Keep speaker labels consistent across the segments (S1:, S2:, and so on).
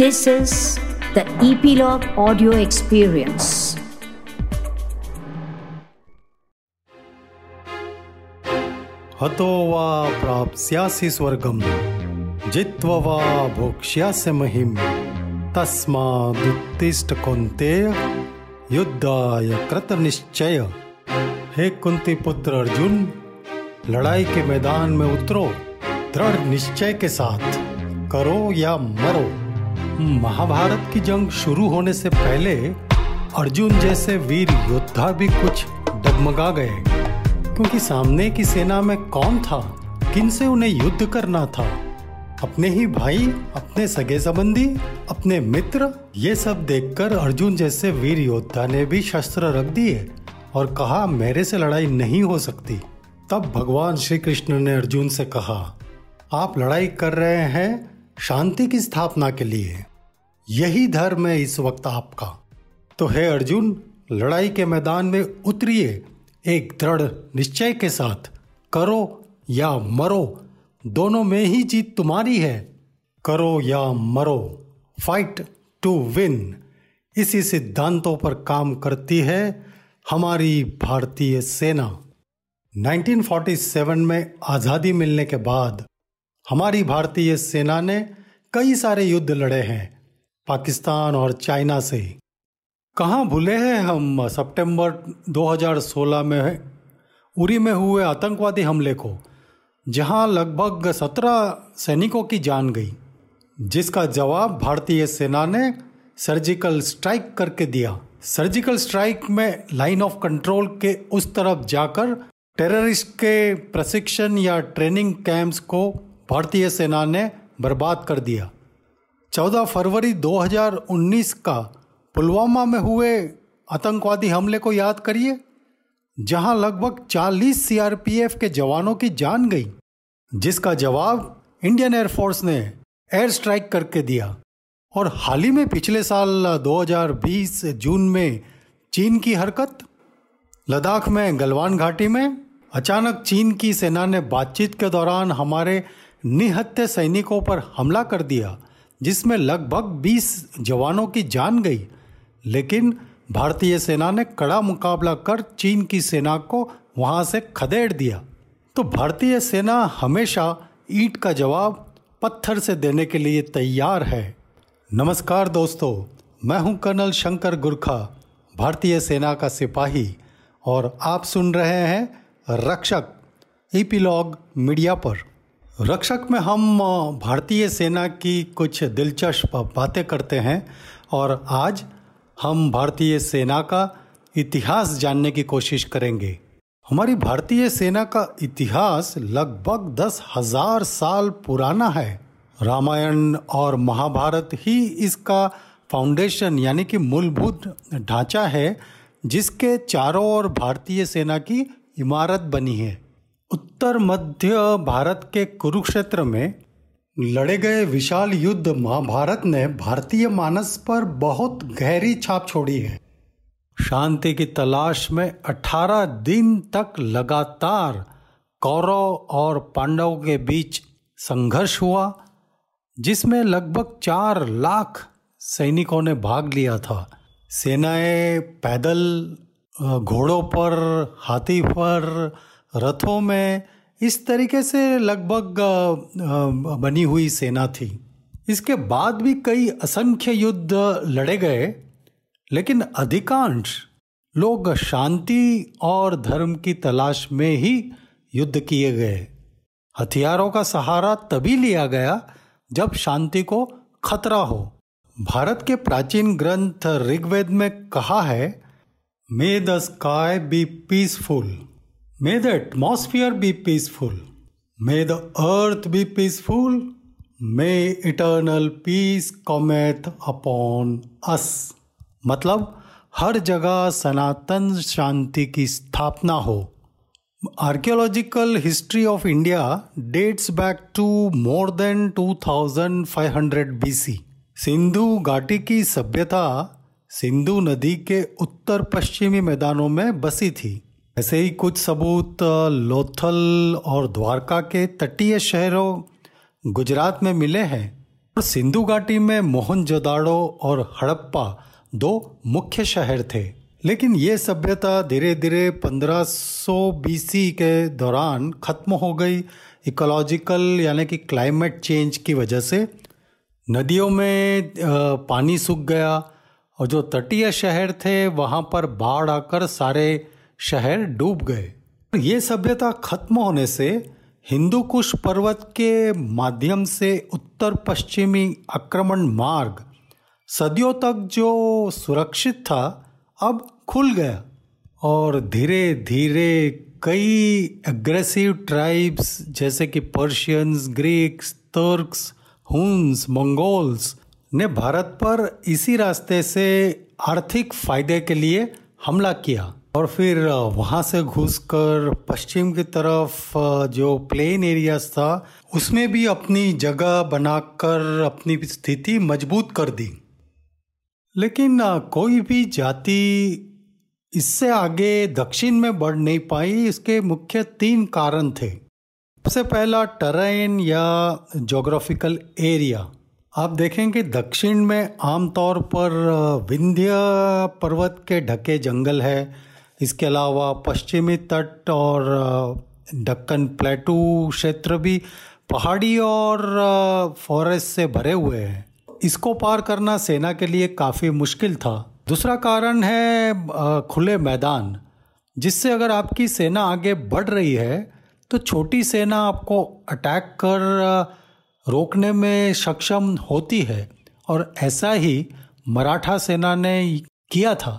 S1: This is the Epilogue Audio Experience.
S2: हतो वा प्राप्स्यासि स्वर्गम् जित्वा वा भोक्ष्यास्य महिम्। तस्मादुत्तिष्ठ कौन्तेय युद्धाय कृत निश्चय हे कुंती पुत्र अर्जुन, लड़ाई के मैदान में उतरो, दृढ़ निश्चय के साथ। करो या मरो। महाभारत की जंग शुरू होने से पहले अर्जुन जैसे वीर योद्धा भी कुछ डगमगा गए। क्योंकि सामने की सेना में कौन था? किन से उन्हें युद्ध करना था? अपने ही भाई, अपने सगे संबंधी, अपने मित्र, ये सब देखकर अर्जुन जैसे वीर योद्धा ने भी शस्त्र रख दिए और कहा, मेरे से लड़ाई नहीं हो सकती। तब भगवान श्री कृष्ण ने अर्जुन से कहा, आप लड़ाई कर रहे हैं शांति की स्थापना के लिए। यही धर्म है इस वक्त आपका। तो हे अर्जुन, लड़ाई के मैदान में उतरिए, एक दृढ़ निश्चय के साथ। करो या मरो, दोनों में ही जीत तुम्हारी है। करो या मरो फाइट टू विन इसी सिद्धांतों पर काम करती है हमारी भारतीय सेना। 1947 में आज़ादी मिलने के बाद हमारी भारतीय सेना ने कई सारे युद्ध लड़े हैं। पाकिस्तान और चाइना से। कहाँ भूले हैं हम? सितंबर 2016 में उरी में हुए आतंकवादी हमले को, जहाँ लगभग 17 सैनिकों की जान गई, जिसका जवाब भारतीय सेना ने सर्जिकल स्ट्राइक करके दिया। सर्जिकल स्ट्राइक में लाइन ऑफ़ कंट्रोल के उस तरफ़ जाकर टेररिस्ट के प्रशिक्षण या ट्रेनिंग कैंप्स को भारतीय सेना ने बर्बाद कर दिया। 14 फरवरी 2019 का पुलवामा में हुए आतंकवादी हमले को याद करिए, जहाँ लगभग 40 सीआरपीएफ के जवानों की जान गई, जिसका जवाब इंडियन एयरफोर्स ने एयर स्ट्राइक करके दिया। और हाल ही में पिछले साल 2020 जून में चीन की हरकत, लद्दाख में गलवान घाटी में अचानक चीन की सेना ने बातचीत के दौरान हमारे निहत्ते सैनिकों पर हमला कर दिया। जिसमें लगभग 20 जवानों की जान गई। लेकिन भारतीय सेना ने कड़ा मुकाबला कर चीन की सेना को वहाँ से खदेड़ दिया। तो भारतीय सेना हमेशा ईट का जवाब पत्थर से देने के लिए तैयार है। नमस्कार दोस्तों, मैं हूँ कर्नल शंकर गुरखा, भारतीय सेना का सिपाही, और आप सुन रहे हैं रक्षक ईपीलॉग मीडिया पर। रक्षक में हम भारतीय सेना की कुछ दिलचस्प बातें करते हैं और आज हम भारतीय सेना का इतिहास जानने की कोशिश करेंगे। हमारी भारतीय सेना का इतिहास लगभग दस हज़ार साल पुराना है। रामायण और महाभारत ही इसका फाउंडेशन यानी कि मूलभूत ढांचा है, जिसके चारों ओर भारतीय सेना की इमारत बनी है। उत्तर मध्य भारत के कुरुक्षेत्र में लड़े गए विशाल युद्ध महाभारत ने भारतीय मानस पर बहुत गहरी छाप छोड़ी है। शांति की तलाश में 18 दिन तक लगातार कौरव और पांडवों के बीच संघर्ष हुआ, जिसमें लगभग चार लाख सैनिकों ने भाग लिया था। सेनाएँ पैदल घोड़ों पर, हाथी पर रथों में इस तरीके से लगभग बनी हुई सेना थी। इसके बाद भी कई असंख्य युद्ध लड़े गए, लेकिन अधिकांश लोग शांति और धर्म की तलाश में ही युद्ध किए गए। हथियारों का सहारा तभी लिया गया जब शांति को खतरा हो। भारत के प्राचीन ग्रंथ ऋग्वेद में कहा है may the sky be peaceful. May the atmosphere be peaceful may the earth be peaceful may eternal peace cometh upon us मतलब हर जगह सनातन शांति की स्थापना हो। Archaeological history of India dates back to more than 2500 BC Sindhu घाटी की सभ्यता सिंधु नदी के उत्तर पश्चिमी मैदानों में बसी थी। ऐसे ही कुछ सबूत लोथल और द्वारका के तटीय शहरों गुजरात में मिले हैं। और सिंधु घाटी में मोहनजोदाड़ो और हड़प्पा दो मुख्य शहर थे। लेकिन ये सभ्यता धीरे धीरे 1500 बीसी के दौरान खत्म हो गई। इकोलॉजिकल यानी कि क्लाइमेट चेंज की वजह से नदियों में पानी सूख गया और जो तटीय शहर थे, वहाँ पर बाढ़ आकर सारे शहर डूब गए। ये सभ्यता खत्म होने से हिंदू कुश पर्वत के माध्यम से उत्तर पश्चिमी आक्रमण मार्ग सदियों तक जो सुरक्षित था, अब खुल गया और धीरे धीरे कई एग्रेसिव ट्राइब्स जैसे कि Persians Greeks Turks Huns Mongols ने भारत पर इसी रास्ते से आर्थिक फ़ायदे के लिए हमला किया। और फिर वहाँ से घुसकर पश्चिम की तरफ़ जो प्लेन एरियाज़ था, उसमें भी अपनी जगह बनाकर अपनी स्थिति मज़बूत कर दी। लेकिन कोई भी जाति इससे आगे दक्षिण में बढ़ नहीं पाई। इसके मुख्य तीन कारण थे। सबसे पहला टरेन या जोग्राफिकल एरिया आप देखेंगे दक्षिण में आमतौर पर विंध्य पर्वत के ढके जंगल है। इसके अलावा पश्चिमी तट और दक्कन प्लेटू क्षेत्र भी पहाड़ी और फॉरेस्ट से भरे हुए हैं। इसको पार करना सेना के लिए काफ़ी मुश्किल था। दूसरा कारण है खुले मैदान, जिससे अगर आपकी सेना आगे बढ़ रही है तो छोटी सेना आपको अटैक कर रोकने में सक्षम होती है। और ऐसा ही मराठा सेना ने किया था।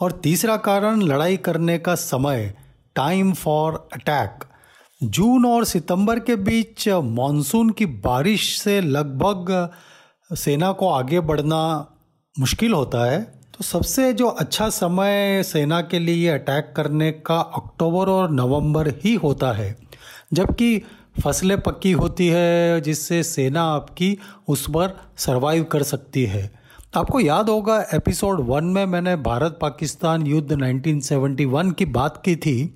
S2: और तीसरा कारण, लड़ाई करने का समय टाइम फॉर अटैक जून और सितंबर के बीच मानसून की बारिश से लगभग सेना को आगे बढ़ना मुश्किल होता है। तो सबसे जो अच्छा समय सेना के लिए अटैक करने का अक्टूबर और नवंबर ही होता है। जबकि फ़सलें पक्की होती है, जिससे सेना आपकी उस पर सर्वाइव कर सकती है। आपको याद होगा, एपिसोड वन में मैंने भारत पाकिस्तान युद्ध 1971 की बात की थी,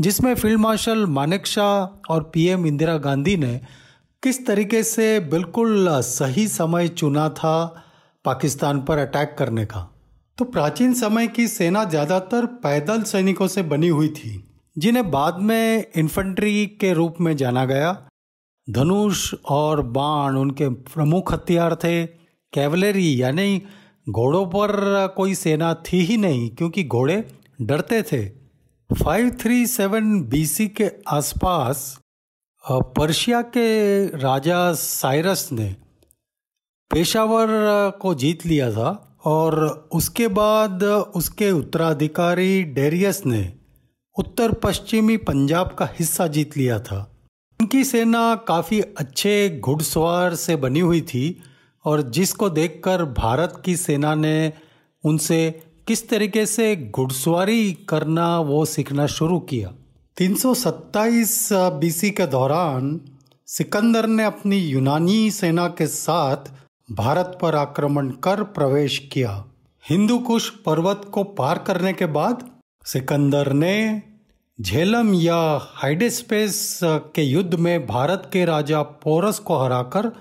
S2: जिसमें फ़ील्ड मार्शल मानेक शाह और पीएम इंदिरा गांधी ने किस तरीके से बिल्कुल सही समय चुना था पाकिस्तान पर अटैक करने का। तो प्राचीन समय की सेना ज़्यादातर पैदल सैनिकों से बनी हुई थी, जिन्हें बाद में इन्फेंट्री के रूप में जाना गया। धनुष और बाण उनके प्रमुख हथियार थे कैवलरी, यानी घोड़ों पर कोई सेना थी ही नहीं, क्योंकि घोड़े डरते थे। 537 बीसी के आसपास पर्शिया के राजा साइरस ने पेशावर को जीत लिया था और उसके बाद उसके उत्तराधिकारी डेरियस ने उत्तर पश्चिमी पंजाब का हिस्सा जीत लिया था। उनकी सेना काफ़ी अच्छे घुड़सवार से बनी हुई थी और जिसको देखकर भारत की सेना ने उनसे किस तरीके से घुड़सवारी करना, वो सीखना शुरू किया। 327 बीसी के दौरान सिकंदर ने अपनी यूनानी सेना के साथ भारत पर आक्रमण कर प्रवेश किया। हिंदू कुश पर्वत को पार करने के बाद सिकंदर ने झेलम या हाइडेस्पेस के युद्ध में भारत के राजा पोरस को हराकर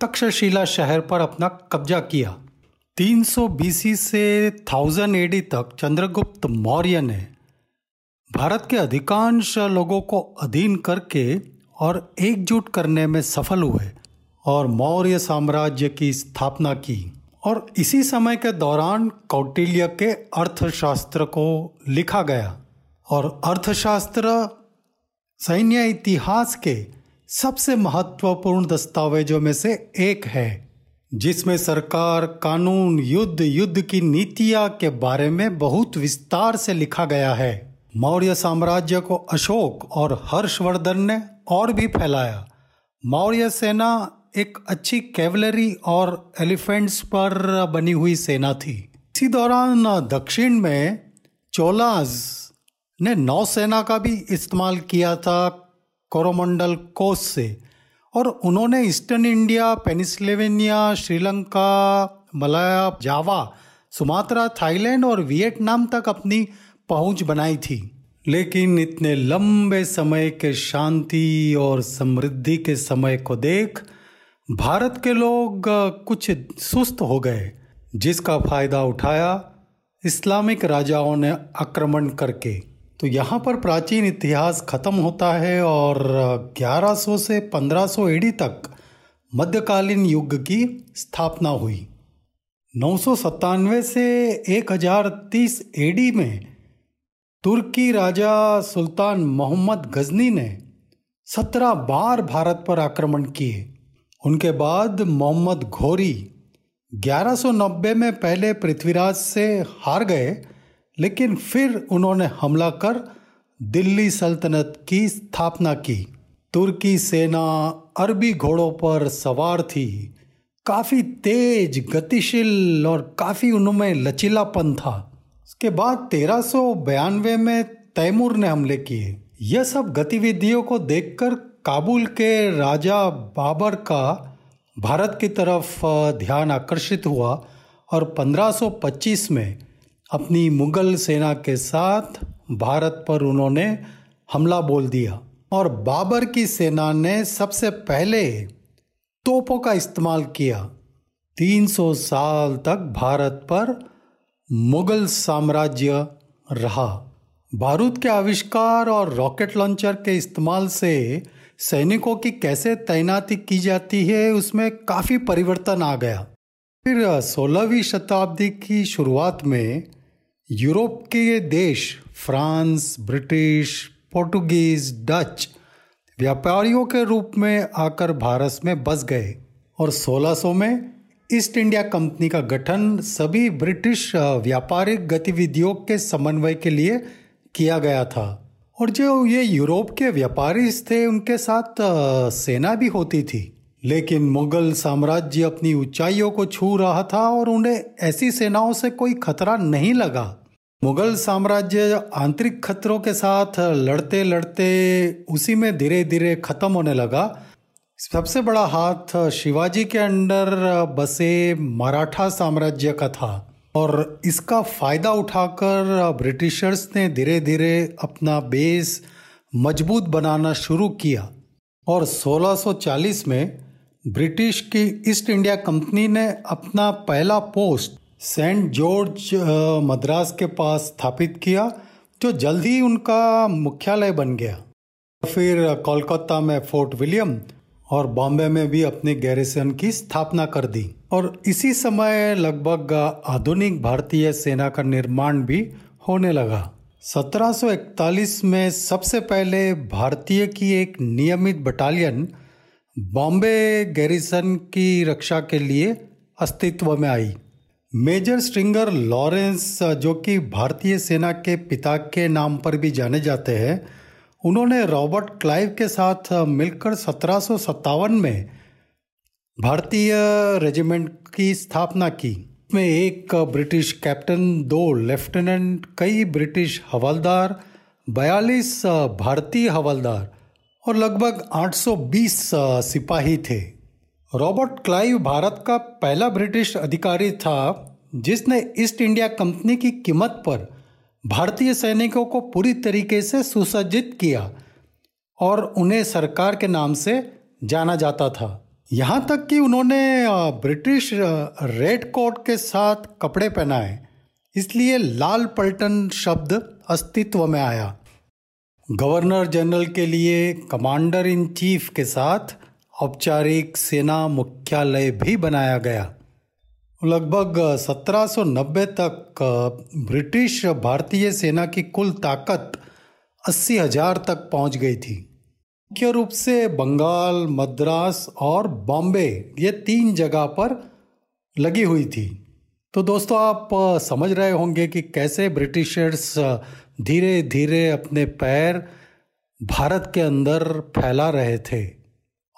S2: तक्षशिला शहर पर अपना कब्जा किया। 300 बीसी से 1000 एडी तक चंद्रगुप्त मौर्य ने भारत के अधिकांश लोगों को अधीन करके और एकजुट करने में सफल हुए और मौर्य साम्राज्य की स्थापना की। और इसी समय के दौरान कौटिल्य के अर्थशास्त्र को लिखा गया और अर्थशास्त्र सैन्य इतिहास के सबसे महत्वपूर्ण दस्तावेजों में से एक है, जिसमें सरकार कानून, युद्ध युद्ध की नीतियाँ के बारे में बहुत विस्तार से लिखा गया है। मौर्य साम्राज्य को अशोक और हर्षवर्धन ने और भी फैलाया। मौर्य सेना एक अच्छी कैवलरी और एलिफेंट्स पर बनी हुई सेना थी। इसी दौरान दक्षिण में चोलाज ने नौसेना का भी इस्तेमाल किया था। कोरोमंडल कोस से, और उन्होंने eastern India, Pennsylvania, Sri Lanka, Malaya, Java, Sumatra, Thailand और वियतनाम तक अपनी पहुँच बनाई थी। लेकिन इतने लंबे समय के शांति और समृद्धि के समय को देख, भारत के लोग कुछ सुस्त हो गए, जिसका फ़ायदा उठाया इस्लामिक राजाओं ने आक्रमण करके। तो यहाँ पर प्राचीन इतिहास खत्म होता है और 1100 से 1500 एडी तक मध्यकालीन युग की स्थापना हुई। नौ सौ सतानवे से 1030 एडी में तुर्की राजा सुल्तान मोहम्मद गजनी ने सत्रह बार भारत पर आक्रमण किए। उनके बाद मोहम्मद घोरी 1190 में पहले पृथ्वीराज से हार गए लेकिन फिर उन्होंने हमला कर दिल्ली सल्तनत की स्थापना की। तुर्की सेना अरबी घोड़ों पर सवार थी। काफ़ी तेज, गतिशील और काफ़ी उनमें लचीलापन था। उसके बाद तेरह सौ में तैमूर ने हमले किए। यह सब गतिविधियों को देखकर काबुल के राजा बाबर का भारत की तरफ़ ध्यान आकर्षित हुआ और 1525 में अपनी मुगल सेना के साथ भारत पर उन्होंने हमला बोल दिया और बाबर की सेना ने सबसे पहले तोपों का इस्तेमाल किया। 300 साल तक भारत पर मुगल साम्राज्य रहा। बारूद के आविष्कार और रॉकेट लॉन्चर के इस्तेमाल से सैनिकों की कैसे तैनाती की जाती है, उसमें काफ़ी परिवर्तन आ गया। फिर सोलहवीं शताब्दी की शुरुआत में यूरोप के देश, फ्रांस, ब्रिटिश, पोर्टुगीज, डच, व्यापारियों के रूप में आकर भारत में बस गए और 1600 में ईस्ट इंडिया कंपनी का गठन सभी ब्रिटिश व्यापारिक गतिविधियों के समन्वय के लिए किया गया था। और जो ये यूरोप के व्यापारी थे, उनके साथ सेना भी होती थी। लेकिन मुगल साम्राज्य अपनी ऊंचाइयों को छू रहा था और उन्हें ऐसी सेनाओं से कोई खतरा नहीं लगा। मुगल साम्राज्य आंतरिक खतरों के साथ लड़ते लड़ते उसी में धीरे धीरे खत्म होने लगा। सबसे बड़ा हाथ शिवाजी के अंडर बसे मराठा साम्राज्य का था और इसका फ़ायदा उठाकर ब्रिटिशर्स ने धीरे धीरे अपना बेस मज़बूत बनाना शुरू किया। और 1640 में ब्रिटिश की ईस्ट इंडिया कंपनी ने अपना पहला पोस्ट सेंट जॉर्ज मद्रास के पास स्थापित किया, जो जल्द ही उनका मुख्यालय बन गया। फिर कोलकाता में फोर्ट विलियम और बॉम्बे में भी अपने गैरिसन की स्थापना कर दी। और इसी समय लगभग आधुनिक भारतीय सेना का निर्माण भी होने लगा। 1741 में सबसे पहले भारतीय की एक नियमित बटालियन बॉम्बे गैरिसन की रक्षा के लिए अस्तित्व में आई। मेजर स्ट्रिंगर लॉरेंस, जो कि भारतीय सेना के पिता के नाम पर भी जाने जाते हैं, उन्होंने रॉबर्ट क्लाइव के साथ मिलकर सत्रह सौ सत्तावन में भारतीय रेजिमेंट की स्थापना की। में एक ब्रिटिश कैप्टन, दो लेफ्टिनेंट, कई ब्रिटिश हवलदार 42 भारतीय हवलदार और लगभग 820 सिपाही थे। रॉबर्ट क्लाइव भारत का पहला ब्रिटिश अधिकारी था, जिसने ईस्ट इंडिया कंपनी की कीमत पर भारतीय सैनिकों को पूरी तरीके से सुसज्जित किया और उन्हें सरकार के नाम से जाना जाता था। यहाँ तक कि उन्होंने ब्रिटिश रेड कोट के साथ कपड़े पहनाए, इसलिए लाल पलटन शब्द अस्तित्व में आया। गवर्नर जनरल के लिए कमांडर इन चीफ के साथ औपचारिक सेना मुख्यालय भी बनाया गया। लगभग 1790 तक, ब्रिटिश भारतीय सेना की कुल ताकत अस्सी हज़ार तक पहुँच गई थी। मुख्य रूप से बंगाल, मद्रास और बॉम्बे ये तीन जगह पर लगी हुई थी। तो दोस्तों, आप समझ रहे होंगे कि कैसे ब्रिटिशर्स धीरे धीरे अपने पैर भारत के अंदर फैला रहे थे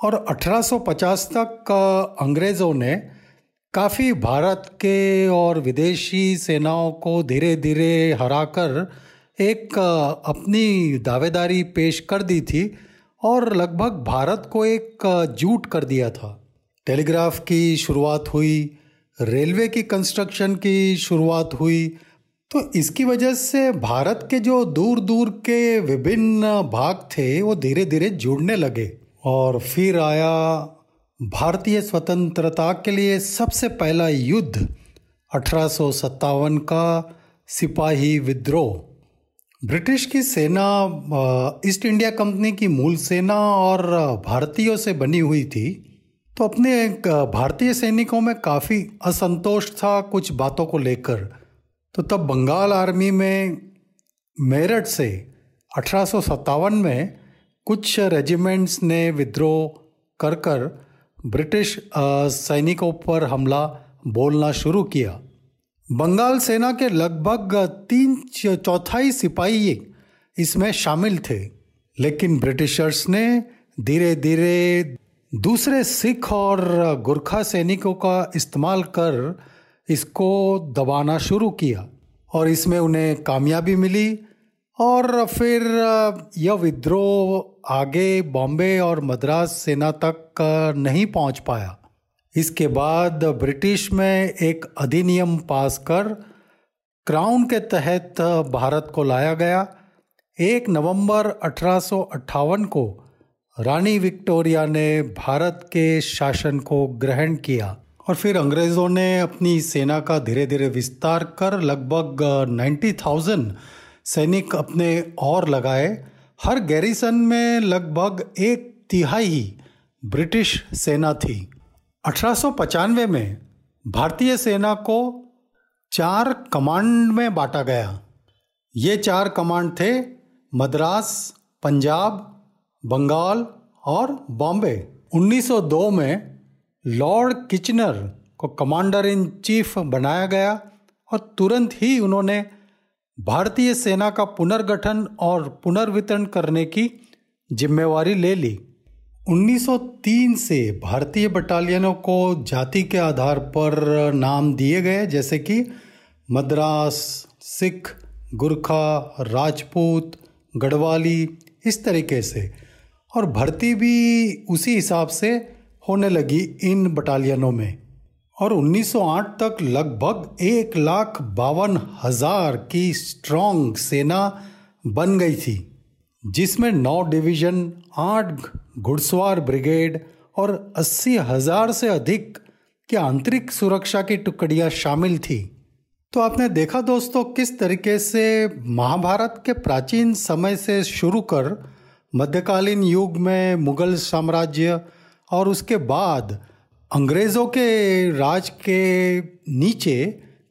S2: और 1850 तक अंग्रेज़ों ने काफ़ी भारत के और विदेशी सेनाओं को धीरे धीरे हराकर एक, अपनी दावेदारी पेश कर दी थी और लगभग भारत को एक जूट कर दिया था। टेलीग्राफ की शुरुआत हुई, रेलवे की कंस्ट्रक्शन की शुरुआत हुई तो इसकी वजह से भारत के जो दूर दूर के विभिन्न भाग थे, वो धीरे धीरे जुड़ने लगे और फिर आया भारतीय स्वतंत्रता के लिए सबसे पहला युद्ध, अठारह सौ सत्तावन का सिपाही विद्रोह। ब्रिटिश की सेना ईस्ट इंडिया कंपनी की मूल सेना और भारतीयों से बनी हुई थी तो अपने भारतीय सैनिकों में काफ़ी असंतोष था कुछ बातों को लेकर। तो तब बंगाल आर्मी में मेरठ से अठारह सौ सत्तावन में कुछ रेजिमेंट्स ने विद्रोह कर कर ब्रिटिश सैनिकों पर हमला बोलना शुरू किया। बंगाल सेना के लगभग तीन चौथाई सिपाही इसमें शामिल थे, लेकिन ब्रिटिशर्स ने धीरे धीरे दूसरे सिख और गुरखा सैनिकों का इस्तेमाल कर इसको दबाना शुरू किया और इसमें उन्हें कामयाबी मिली और फिर यह विद्रोह आगे बॉम्बे और मद्रास सेना तक नहीं पहुँच पाया। इसके बाद ब्रिटिश में एक अधिनियम पास कर क्राउन के तहत भारत को लाया गया। एक नवंबर अठारह सौ अट्ठावन को रानी विक्टोरिया ने भारत के शासन को ग्रहण किया। और फिर अंग्रेज़ों ने अपनी सेना का धीरे धीरे विस्तार कर लगभग नाइन्टी थाउज़ेंड सैनिक अपने और लगाए। हर गैरिसन में लगभग एक तिहाई ब्रिटिश सेना थी। अठारह में भारतीय सेना को चार कमांड में बांटा गया। ये चार कमांड थे मद्रास, पंजाब, बंगाल और बॉम्बे। 1902 में लॉर्ड किचनर को कमांडर इन चीफ बनाया गया और तुरंत ही उन्होंने भारतीय सेना का पुनर्गठन और पुनर्वितरण करने की जिम्मेवारी ले ली। 1903 से भारतीय बटालियनों को जाति के आधार पर नाम दिए गए, जैसे कि मद्रास, सिख, गुरखा, राजपूत, गढ़वाली, इस तरीके से। और भर्ती भी उसी हिसाब से होने लगी इन बटालियनों में, और 1908 तक लगभग एक लाख बावन हज़ार की स्ट्रॉन्ग सेना बन गई थी, जिसमें नौ डिवीज़न आठ घुड़सवार ब्रिगेड और अस्सी हज़ार से अधिक की आंतरिक सुरक्षा की टुकड़ियाँ शामिल थी। तो आपने देखा दोस्तों, किस तरीके से महाभारत के प्राचीन समय से शुरू कर मध्यकालीन युग में मुगल साम्राज्य और उसके बाद अंग्रेज़ों के राज के नीचे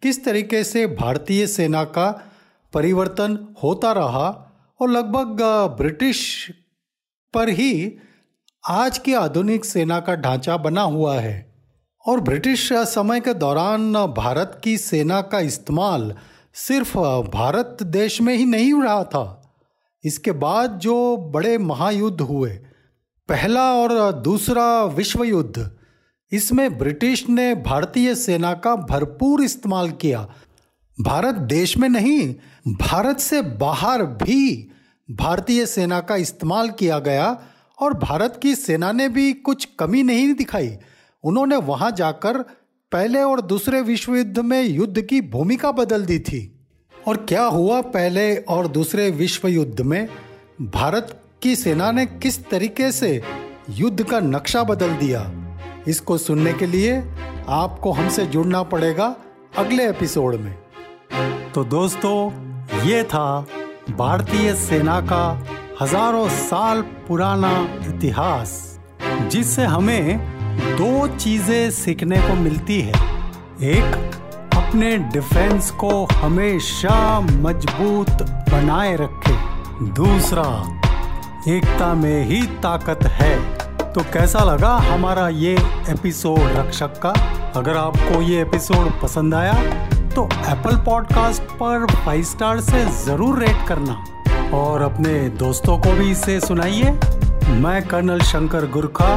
S2: किस तरीके से भारतीय सेना का परिवर्तन होता रहा और लगभग ब्रिटिश पर ही आज की आधुनिक सेना का ढांचा बना हुआ है। और ब्रिटिश समय के दौरान भारत की सेना का इस्तेमाल सिर्फ़ भारत देश में ही नहीं रहा था। इसके बाद जो बड़े महायुद्ध हुए पहला और दूसरा विश्व युद्ध इसमें ब्रिटिश ने भारतीय सेना का भरपूर इस्तेमाल किया। भारत देश में नहीं, भारत से बाहर भी भारतीय सेना का इस्तेमाल किया गया और भारत की सेना ने भी कुछ कमी नहीं दिखाई। उन्होंने वहाँ जाकर पहले और दूसरे विश्व युद्ध में युद्ध की भूमिका बदल दी थी। और क्या हुआ पहले और दूसरे विश्व युद्ध में? भारत की सेना ने किस तरीके से युद्ध का नक्शा बदल दिया, इसको सुनने के लिए आपको हमसे जुड़ना पड़ेगा अगले एपिसोड में। तो दोस्तों, ये था भारतीय सेना का हज़ारों साल पुराना इतिहास, जिससे हमें दो चीज़ें सीखने को मिलती है। एक, अपने डिफेंस को हमेशा मज़बूत बनाए रखे। दूसरा एकता में ही ताकत है। तो कैसा लगा हमारा ये एपिसोड रक्षक का? अगर आपको ये एपिसोड पसंद आया तो एप्पल पॉडकास्ट पर फाइव स्टार से ज़रूर रेट करना। और अपने दोस्तों को भी इसे सुनाइए। मैं कर्नल शंकर गुरखा,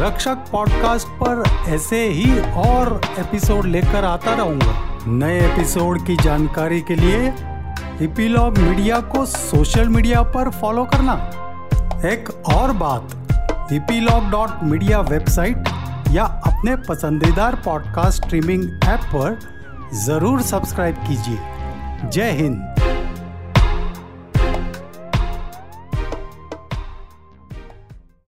S2: रक्षक पॉडकास्ट पर ऐसे ही और एपिसोड लेकर आता रहूँगा। नए एपिसोड की जानकारी के लिए इपीलॉग मीडिया को सोशल मीडिया पर फॉलो करना। एक और बात ईपीलॉग डॉट मीडिया वेबसाइट या अपने पसंदीदार पॉडकास्ट स्ट्रीमिंग ऐप पर ज़रूर सब्सक्राइब कीजिए। जय हिंद।